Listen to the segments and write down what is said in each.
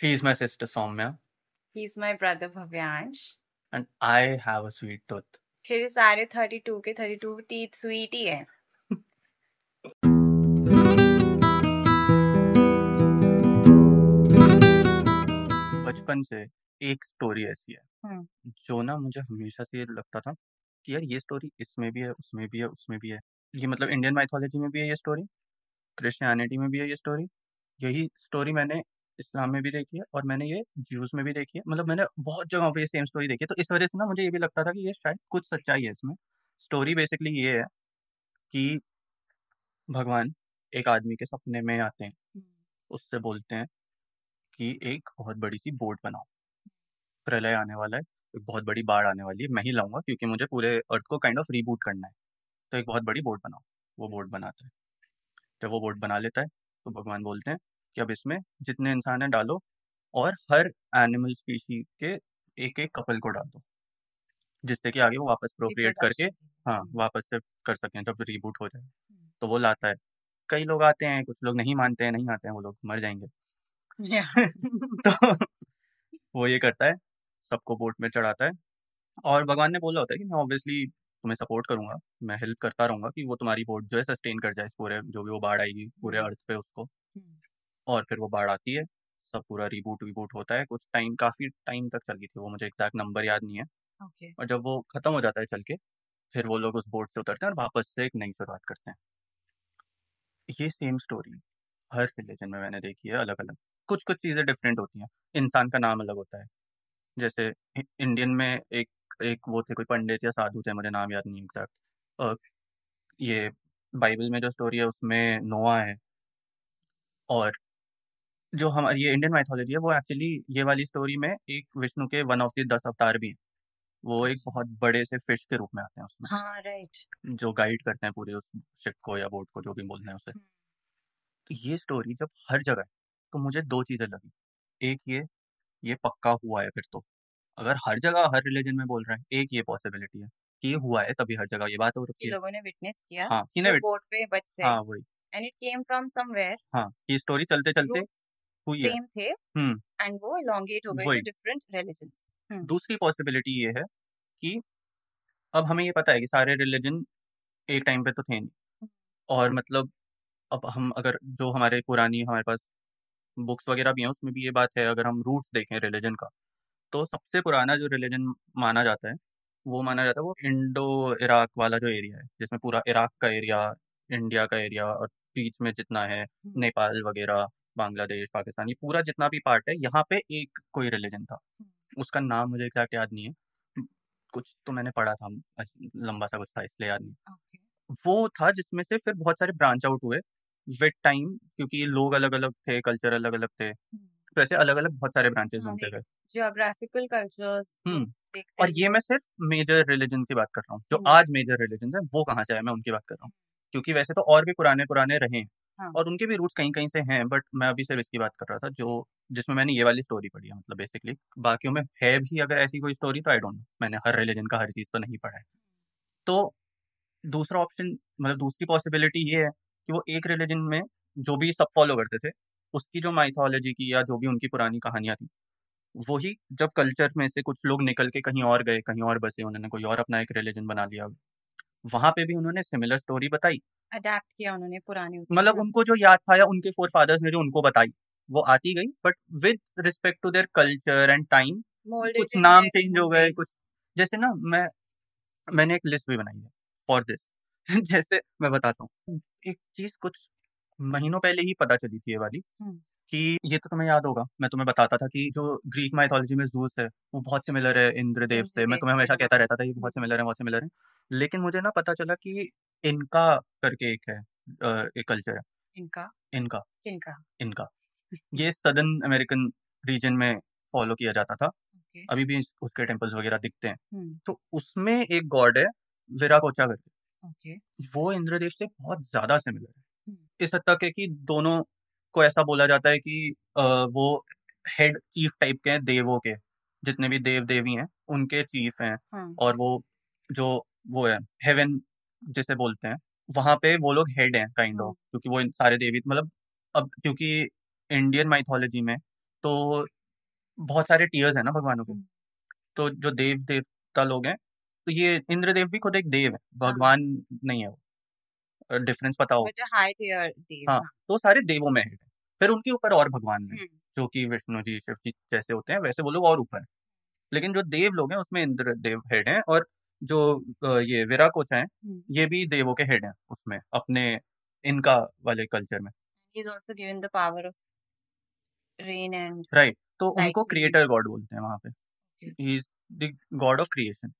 She is my sister Soumya, He's my brother Bhavyansh. and I have a sweet tooth. फिर सारे 32 के 32 teeth sweet ही है। बचपन से एक स्टोरी ऐसी है हम्म। जो ना मुझे हमेशा से ये लगता था कि यार ये स्टोरी इसमें भी है उसमें भी है उसमें भी है। ये मतलब इंडियन माइथोलॉजी में भी है ये स्टोरी क्रिश्चियनिटी में भी है ये स्टोरी यही स्टोरी मैंने इस्लाम में भी देखी है और मैंने ये ज्यूज में भी देखी है। मतलब मैंने बहुत जगहों पे ये सेम स्टोरी देखी है। तो इस वजह से ना मुझे ये भी लगता था कि ये शायद कुछ सच्चाई है इसमें। स्टोरी बेसिकली ये है कि भगवान एक आदमी के सपने में आते हैं। हम्म, उससे बोलते हैं कि एक बहुत बड़ी सी बोट बनाओ। प्रलय आने वाला है एक बहुत बड़ी बाढ़ आने वाली है। मैं ही लाऊँगा क्योंकि मुझे पूरे अर्थ को काइंड ऑफ़ रीबूट करना है। तो एक बहुत बड़ी बोट बनाओ वो बोट बनाता है। जब वो बोट बना लेता है तो भगवान बोलते हैं कि अब इसमें जितने इंसान हैं डालो और हर एनिमल स्पीशी के एक एक कपल को डाल दो जिससे कि आगे वो वापस प्रोक्रिएट करके हाँ वापस से कर सकें जब रिबूट हो जाए। हम्म, तो वो लाता है। कई लोग आते हैं कुछ लोग नहीं मानते हैं नहीं आते हैं वो लोग मर जाएँगे। तो वो ये करता है सबको बोट में चढ़ाता है और भगवान ने बोला होता है कि मैं ऑब्वियसली तुम्हें सपोर्ट करूँगा मैं हेल्प करता रहूँगा कि वो तुम्हारी बोट जो है सस्टेन कर जाए इस पूरे जो भी वो बाढ़ आएगी पूरे हम्म। अर्थ पे उसको। हम्म, और फिर वो बाढ़ आती है। सब पूरा रिबूट वीबूट होता है। कुछ टाइम काफ़ी टाइम तक चल गई थी वो मुझे एग्जैक्ट नंबर याद नहीं है। Okay. और जब वो खत्म हो जाता है चल के फिर वो लोग उस बोट से उतरते हैं और वापस से एक नई शुरुआत करते हैं। ये सेम स्टोरी हर रिलीजन में मैंने देखी है अलग अलग कुछ कुछ चीज़ें डिफरेंट होती हैं। इंसान का नाम अलग होता है। जैसे इंडियन में एक एक वो थे कोई पंडित या साधु थे मुझे नाम याद नहीं एग्जैक्ट ये बाइबल में जो स्टोरी है उसमें नोआ है। और जो हमारी ये इंडियन माइथोलॉजी है वो एक्चुअली ये वाली स्टोरी में एक विष्णु के वन ऑफ़ द दस अवतार भी हैं। वो एक बहुत बड़े से फ़िश के रूप में आते हैं उसमें। हाँ राइट जो गाइड करते हैं पूरे उस शिप को या बोट को जो भी बोलते हैं उसे। तो ये स्टोरी जब हर जगह है तो मुझे दो चीज़ें लगी। एक ये ये पक्का हुआ है फिर तो। अगर हर जगह हर रिलीजन में बोल रहे हैं एक ये पॉसिबिलिटी है कि ये हुआ है तभी हर जगह ये बात हो रही है। लोगों ने विटनेस किया हाँ बोट पे बच गए। हाँ वही। And it came from somewhere हाँ ये स्टोरी चलते चलते सेम थे एंड वो हो गए टू डिफरेंट दूसरी पॉसिबिलिटी ये है कि अब हमें ये पता है कि सारे रिलीजन एक टाइम पे तो थे नहीं। और मतलब अब हम अगर जो हमारे पुरानी हमारे पास बुक्स वगैरह भी हैं उसमें भी ये बात है अगर हम रूट्स देखें रिलीजन का तो सबसे पुराना जो रिलीजन माना जाता है वो माना जाता है वो इंडो इराक वाला जो एरिया है जिसमें पूरा इराक का एरिया इंडिया का एरिया और बीच में जितना है। नेपाल वगैरह बांग्लादेश पाकिस्तान ये पूरा जितना भी पार्ट है यहाँ पे एक कोई रिलीजन था। उसका नाम मुझे एग्जैक्ट याद नहीं है। कुछ तो मैंने पढ़ा था लंबा सा कुछ था इसलिए याद नहीं। ओके। वो था जिसमें से फिर बहुत सारे ब्रांच आउट हुए विद टाइम क्योंकि लोग अलग अलग थे कल्चर अलग अलग थे। तो ऐसे अलग अलग बहुत सारे ब्रांचेस बनते गए जियोग्राफिकल कल्चर्स हम्म। और ये मैं सिर्फ़ मेजर रिलीजन की बात कर रहा हूँ जो हम्म। आज मेजर रिलीजन है वो कहाँ से आए मैं उनकी बात कर रहा हूँ। क्योंकि वैसे तो और भी पुराने पुराने रहे हैं। और उनके भी रूट्स कहीं कहीं से हैं बट मैं अभी सिर्फ़ इसकी बात कर रहा था, जो जिसमें मैंने ये वाली स्टोरी पढ़ी है मतलब बेसिकली बाकियों में है भी अगर ऐसी कोई स्टोरी तो आई डोंट नो मैंने हर रिलीजन का हर चीज़ तो नहीं पढ़ा है तो दूसरा ऑप्शन मतलब दूसरी पॉसिबिलिटी ये है कि वो एक रिलीजन में जो भी सब फॉलो करते थे, उसकी जो माइथोलॉजी की या जो भी उनकी पुरानी कहानियाँ थी, वही जब कल्चर में से कुछ लोग निकल के कहीं और गए, कहीं और बसे, उन्होंने कोई और अपना एक रिलीजन बना लिया वहाँ पे भी उन्होंने सिमिलर स्टोरी बताई। अडेप्ट किया उन्होंने पुराने मतलब उनको जो याद था या उनके फोर फादर्स ने जो उनको बताई वो आती गई but with respect to their culture and time कुछ नाम चेंज हो गए कुछ जैसे ना मैं मैंने एक लिस्ट भी बनाई है फॉर दिस जैसे मैं बताता हूँ एक चीज़ कुछ महीनों पहले ही पता चली थी ये वाली हम्म। कि ये तो तुम्हें याद होगा मैं तुम्हें बताता था कि जो ग्रीक माइथोलॉजी में जूस है वो बहुत सिमिलर है इंद्रदेव से मैं तुम्हें हमेशा। कहता रहता था ये बहुत सिमिलर है बहुत सिमिलर है। लेकिन मुझे ना पता चला कि इनका करके एक है अ, एक कल्चर है। इनका? इनका। किनका? इनका। ये सदर्न अमेरिकन रीजन में फॉलो किया जाता था। ओके। अभी भी इस- उसके टेम्पल्स वगैरह दिखते हैं। हम्म तो उसमें एक गॉड है विराकोचा करके ओके। वो इंद्रदेव से बहुत ज़्यादा सिमिलर है। हम्म। इस हद तक है कि दोनों को ऐसा बोला जाता है कि अ, वो हेड चीफ टाइप के हैं देवों के। जितने भी देव देवी हैं उनके चीफ हैं। हाँ। और वो जो वो है हेवन जिसे बोलते हैं वहाँ पे वो लोग हेड हैं काइंड ऑफ़ क्योंकि वो सारे देवी मतलब अब क्योंकि इंडियन माइथोलॉजी में तो बहुत सारे टीयर्स हैं ना भगवानों के। तो जो देव देवता लोग हैं तो ये इंद्रदेव भी खुद एक देव है हाँ। भगवान नहीं है वो। डिफरेंस पता हो हाँ। तो सारे देवों में हेड है। फिर उनके ऊपर और भगवान है हम्म। जो कि विष्णु जी शिव जी जैसे होते हैं वैसे वो लोग और ऊपर हैं। लेकिन जो देव लोग हैं उसमें इंद्र देव हेड हैं और जो ये विराकोचा हैं हम्म ये भी देवों के हेड हैं उसमें अपने इनका वाले कल्चर में। He's also given the power of rain and right तो उनको क्रिएटर गॉड बोलते हैं वहाँ पे। He is the god of creation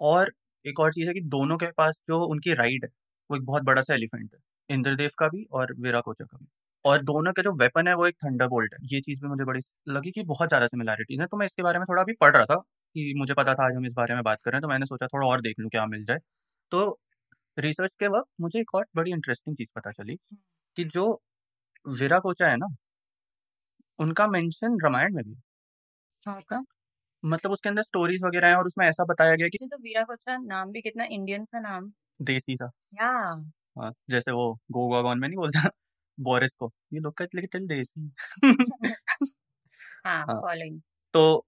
और एक और चीज़ है कि दोनों के पास जो उनकी राइड है वो एक बहुत बड़ा सा एलिफेंट है इंद्रदेव का भी और विराकोचा का भी। और दोनों का जो वेपन है वो एक थंडर बोल्ट है। ये चीज़ भी मुझे बड़ी लगी कि बहुत ज़्यादा सिमिलैरिटीज है। तो मैं इसके बारे में थोड़ा अभी पढ़ रहा था कि मुझे पता था आज हम इस बारे में बात कर रहे हैं तो मैंने सोचा थोड़ा और देख लूँ क्या मिल जाए। तो रिसर्च के वक्त मुझे एक और बड़ी इंटरेस्टिंग चीज़ पता चली कि जो विराकोचा है ना उनका मेंशन रामायण में भी है। का? मतलब उसके अंदर स्टोरीज वगैरह हैं और उसमें ऐसा बताया गया कि तो वीरा कोचा नाम भी कितना इंडियन सा नाम। देसी सा। या। हाँ, जैसे वो गोगागॉन में नहीं बोलता बोरिस को ये लोग लिटिल देसी हाँ। हाँ तो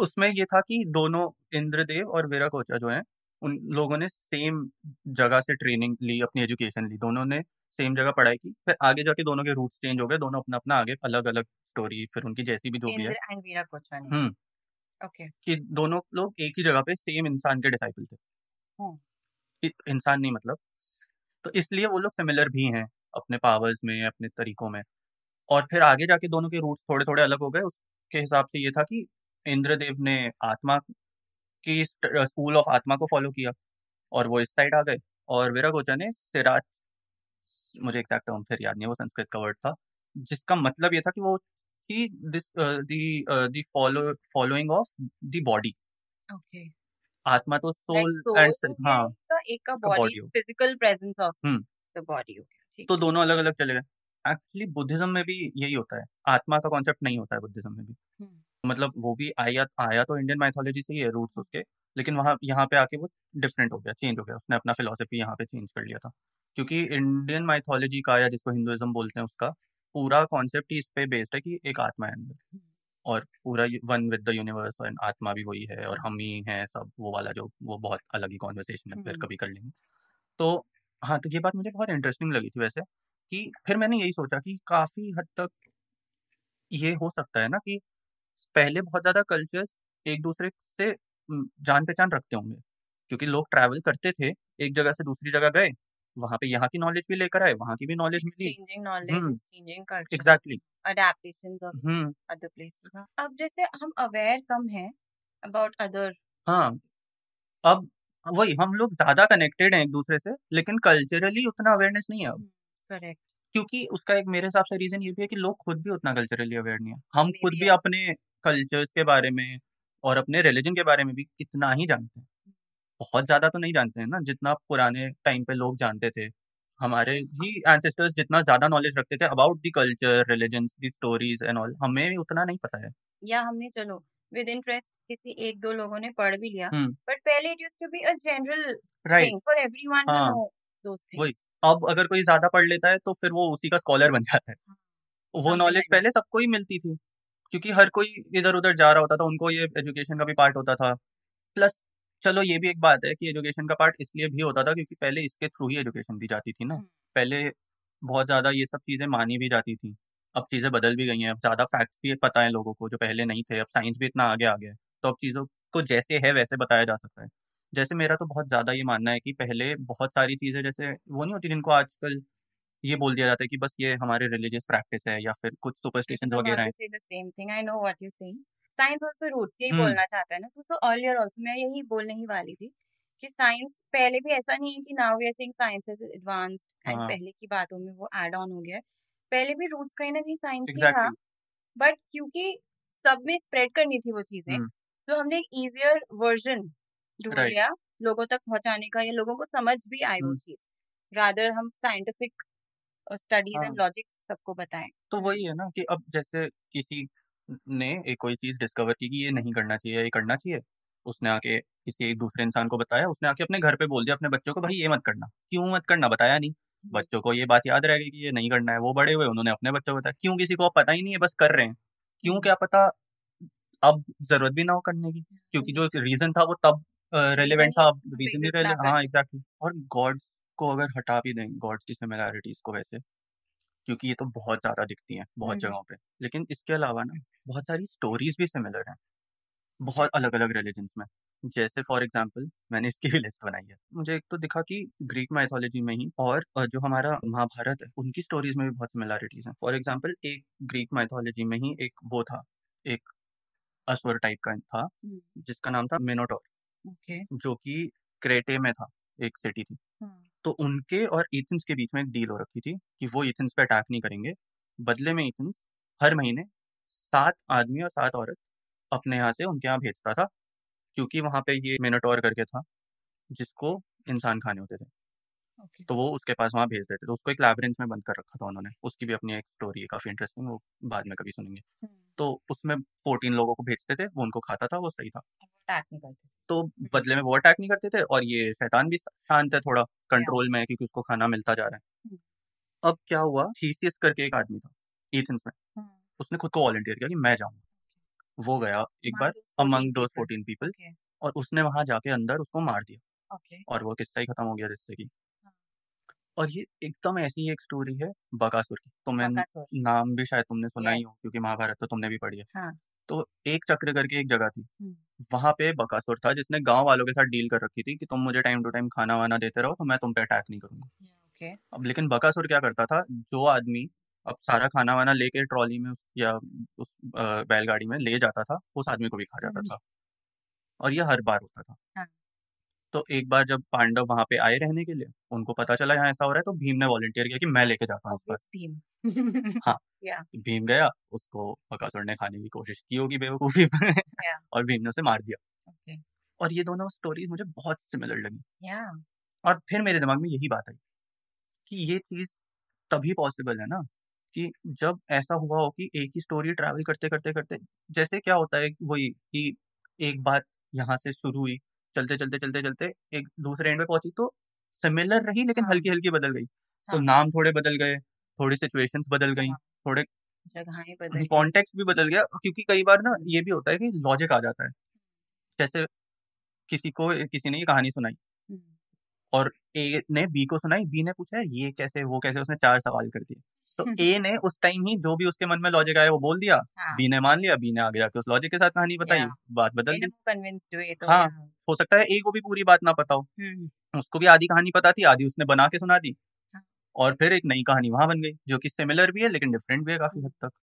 उसमें ये था कि दोनों इंद्रदेव और वीराकोचा जो हैं उन लोगों ने सेम जगह से ट्रेनिंग ली अपनी एजुकेशन ली। दोनों ने सेम जगह पढ़ाई की फिर आगे जाके दोनों के रूट्स चेंज हो गए दोनों अपना अपना आगे अलग अलग स्टोरी फिर उनकी जैसी भी जो भी है। इंद्र एंड वीरा कोचा ने। हम्म। ओके कि दोनों लोग एक ही जगह पे सेम इंसान के डिसाइपल थे। हम्म। इंसान नहीं मतलब। तो इसलिए वो लोग सिमिलर भी हैं अपने पावर्स में अपने तरीकों में। और फिर आगे जाके दोनों के रूट्स थोड़े थोड़े अलग हो गए उसके हिसाब से ये था कि इंद्रदेव ने आत्मा की स्कूल ऑफ़ आत्मा को फॉलो किया और वो इस साइड आ गए और विरागोचा ने सिराज मुझे एग्जैक्ट टर्म फिर याद नहीं वो संस्कृत का वर्ड था जिसका मतलब ये था कि वो थी this the follow following of the body okay आत्मा तो सोल एंड तो हाँ एक का body physical presence of the body हो गया तो दोनों अलग अलग चले गए। एक्चुअली बुद्धिज्म में भी यही होता है। आत्मा का कॉन्सेप्ट नहीं होता है बुद्धिज्म में भी। हम्म। मतलब वो भी आया आया तो इंडियन माइथोलॉजी से ही है रूट्स उसके लेकिन वहाँ यहाँ पे आके वो डिफरेंट हो गया चेंज हो गया उसने अपना फिलोसफी यहाँ पे चेंज कर लिया था। क्योंकि इंडियन माइथोलॉजी का या जिसको हिंदुइज्म बोलते हैं उसका पूरा कॉन्सेप्ट ही इस पे बेस्ड है कि एक आत्मा है अंदर और पूरा वन विद द यूनिवर्स और आत्मा भी वही है और हम ही हैं सब वो वाला जो वो बहुत अलग ही कॉन्वर्सेशन है फिर हम्म। कभी कर लेंगे। तो हाँ तो ये बात मुझे बहुत इंटरेस्टिंग लगी थी वैसे कि फिर मैंने यही सोचा कि काफ़ी हद तक ये हो सकता है ना कि पहले बहुत ज़्यादा कल्चर्स एक दूसरे से जान पहचान रखते होंगे। क्योंकि लोग ट्रैवल करते थे एक जगह से दूसरी जगह गए वहाँ पे यहाँ की नॉलेज भी लेकर आए वहाँ की भी नॉलेज मिली। हम्म। एग्जैक्टली हम्म। अब जैसे हम अवेयर कम हैं about other हाँ। अब वही हम लोग ज़्यादा कनेक्टेड हैं एक दूसरे से लेकिन कल्चरली उतना अवेयरनेस नहीं है अब। करेक्ट क्योंकि उसका एक मेरे हिसाब से रीजन ये भी है कि लोग खुद भी उतना कल्चरली अवेयर नहीं है। हम खुद भी अपने कल्चर्स के बारे में और अपने रिलीजन के बारे में भी कितना ही जानते हैं। बहुत ज़्यादा तो नहीं जानते हैं ना जितना पुराने टाइम पे लोग जानते थे। हमारे ही एंसेस्टर्स जितना ज़्यादा नॉलेज रखते थे about the culture religion the stories and all हमें भी उतना नहीं पता है। या हमने चलो विद इंटरेस्ट किसी एक दो लोगों ने पढ़ भी लिया हम्म। बट पहले it used to be a general thing for everyone to know those things अब अगर कोई ज़्यादा पढ़ लेता है तो फिर वो उसी का स्कॉलर बन जाता है। वो नॉलेज पहले सबको ही मिलती थी क्योंकि हर कोई इधर उधर जा रहा होता था उनको ये एजुकेशन का भी पार्ट होता था। प्लस चलो ये भी एक बात है कि एजुकेशन का पार्ट इसलिए भी होता था क्योंकि पहले इसके थ्रू ही एजुकेशन दी जाती थी ना। हम्म पहले बहुत ज़्यादा ये सब चीज़ें मानी भी जाती थी। अब चीज़ें बदल भी गई हैं अब ज़्यादा फैक्ट्स भी पता है लोगों को जो पहले नहीं थे अब साइंस भी इतना आगे आ गया है। तो अब चीज़ों को जैसे है वैसे बताया जा सकता है। जैसे मेरा तो बहुत ज़्यादा ये मानना है कि पहले बहुत सारी चीज़ें जैसे वो नहीं होती जिनको आजकल ये बोल दिया जाता है कि बस ये हमारे रिलीजियस प्रैक्टिस है या फिर कुछ I सुपरस्टिशंस वगैरह about हैं। to say the same thing. I know what you're saying. Science was the roots. यही हम्म। बोलना चाहता है ना। तो सो अर्लियर ऑल्सो मैं यही बोलने ही वाली थी कि साइंस पहले भी ऐसा नहीं है कि now we are saying science is advanced and हाँ। पहले की बातों में वो ऐड ऑन हो गया है। पहले भी रूट्स कहीं ना कहीं साइंस ही था। एग्जैक्टली बट क्योंकि सब में स्प्रेड करनी थी वो चीज़ें हम्म। तो हमने एक इजियर वर्जन ढूंढ लिया लोगों तक पहुँचाने का या लोगों को समझ भी आए वो चीज़। रादर हम साइंटिफिक स्टडीज़ एंड लॉजिक सबको बताएँ। तो वही है ना कि अब जैसे किसी ने एक कोई चीज़ डिस्कवर की कि ये नहीं करना चाहिए ये करना चाहिए उसने आके किसी एक दूसरे इंसान को बताया उसने आके अपने घर पे बोल दिया अपने बच्चों को भाई ये मत करना। क्यों मत करना? बताया नहीं। बच्चों को ये बात याद रहेगी कि ये नहीं करना है वो बड़े हुए उन्होंने अपने बच्चों को बताया। क्यों किसी को पता ही नहीं है बस कर रहे हैं। क्यों क्या पता अब ज़रूरत भी ना हो करने की? क्योंकि जो रीजन था वो तब रेलिवेंट था रीजन ही रेलिवेंट हाँ एग्जैक्टली और गॉड्स को अगर हटा भी दें गॉड्स की सिमिलैरिटीज को वैसे क्योंकि ये तो बहुत ज़्यादा दिखती हैं बहुत हम्म। जगहों पे। लेकिन इसके अलावा ना बहुत सारी स्टोरीज भी सिमिलर हैं बहुत अलग अलग रिलीजन्स में। जैसे फॉर एग्ज़ाम्पल मैंने इसकी भी लिस्ट बनाई है। मुझे एक तो दिखा कि ग्रीक माइथोलॉजी में ही और जो हमारा महाभारत है उनकी स्टोरीज में भी बहुत सिमिलैरिटीज हैं। फॉर एग्ज़ाम्पल एक ग्रीक माइथोलॉजी में ही एक वो था एक असवर टाइप का था हम्म। जिसका नाम था मिनोटोर ओके। जो कि क्रेटे में था एक सिटी थी। तो उनके और एथेंस के बीच में एक डील हो रखी थी कि वो एथेंस पे अटैक नहीं करेंगे। बदले में एथेंस हर महीने सात आदमी और सात औरत अपने यहाँ से उनके यहाँ भेजता था क्योंकि वहाँ पे ये मिनटोर करके था जिसको इंसान खाने होते थे। ओके। तो वो उसके पास वहाँ भेज देते तो उसको एक लैबरेंस में बंद कर रखा था उन्होंने। उसकी भी अपनी एक स्टोरी है काफ़ी इंटरेस्टिंग वो बाद में कभी सुनेंगे। तो उसमें फोर्टीन लोगों को भेजते थे वो उनको खाता था वो सही था। अटैक नहीं करते थे। तो बदले में वो अटैक नहीं करते थे और ये शैतान भी शांत है थोड़ा कंट्रोल में है क्योंकि उसको खाना मिलता जा रहा है। हम्म। अब क्या हुआ? थीसियस करके एक आदमी था एथेंस में। हम्म। उसने खुद को वॉलंटियर किया कि मैं जाऊँगा। वो गया एक बार अमंग दोज फोर्टीन पीपल और उसने वहाँ जाके अंदर उसको मार दिया। और वो किस्सा ही खत्म हो गया जिससे कि। और ये एकदम ऐसी एक स्टोरी है बकासुर की। तो मैं बकासुर। नाम भी शायद तुमने सुना ही हो क्योंकि महाभारत तो तुमने भी पढ़ी है। हाँ। तो एक चक्र करके एक जगह थी। वहाँ पे बकासुर था जिसने गाँव वालों के साथ डील कर रखी थी कि तुम मुझे टाइम टू टाइम खाना वाना देते रहो तो मैं तुम पे अटैक नहीं करूँगा। अब लेकिन बकासुर क्या करता था जो आदमी अब सारा खाना वाना लेके ट्रॉली में या उस बैलगाड़ी में ले जाता था उस आदमी को भी खा जाता। था। और ये हर बार होता था। हाँ। तो एक बार जब पांडव वहाँ पे आए रहने के लिए उनको पता चला यहाँ ऐसा हो रहा है तो भीम ने वॉलंटियर किया कि मैं लेके जाता हूँ पर। हाँ या तो भीम गया उसको बकासुर ने खाने की कोशिश की होगी बेवकूफ़ी में या और भीम ने उसे मार दिया। और ये दोनों स्टोरीज मुझे बहुत सिमिलर लगी। और फिर मेरे दिमाग में यही बात आई कि ये चीज़ तभी पॉसिबल है ना कि जब ऐसा हुआ हो कि एक ही स्टोरी ट्रैवल करते करते करते जैसे क्या होता है वही कि एक बात यहाँ से शुरू हुई चलते चलते चलते चलते एक दूसरे एंड पे पहुँची तो सिमिलर रही लेकिन हाँ। हल्की हल्की बदल गई तो हाँ। नाम थोड़े बदल गए थोड़ी सिचुएशंस बदल गई हाँ। थोड़े जगहें बदल कॉन्टेक्स्ट भी बदल गया क्योंकि कई बार ना ये भी होता है कि लॉजिक आ जाता है जैसे किसी को किसी ने ये कहानी सुनाई हम्म, और ए ने बी को सुनाई बी ने पूछा ये कैसे वो कैसे उसने चार सवाल कर दिए तो ए ने उस टाइम ही जो भी उसके मन में लॉजिक आया वो बोल दिया। हाँ। बी ने मान लिया बी ने आगे जाके उस लॉजिक के साथ कहानी बताई बात बदल गई। तो हाँ। हो सकता है ए को भी पूरी बात ना पता हो। हम्म, उसको भी आधी कहानी पता थी आधी उसने बना के सुना दी। हाँ। और फिर एक नई कहानी वहाँ बन गई जो कि सिमिलर भी है लेकिन डिफरेंट भी है काफ़ी हद तक।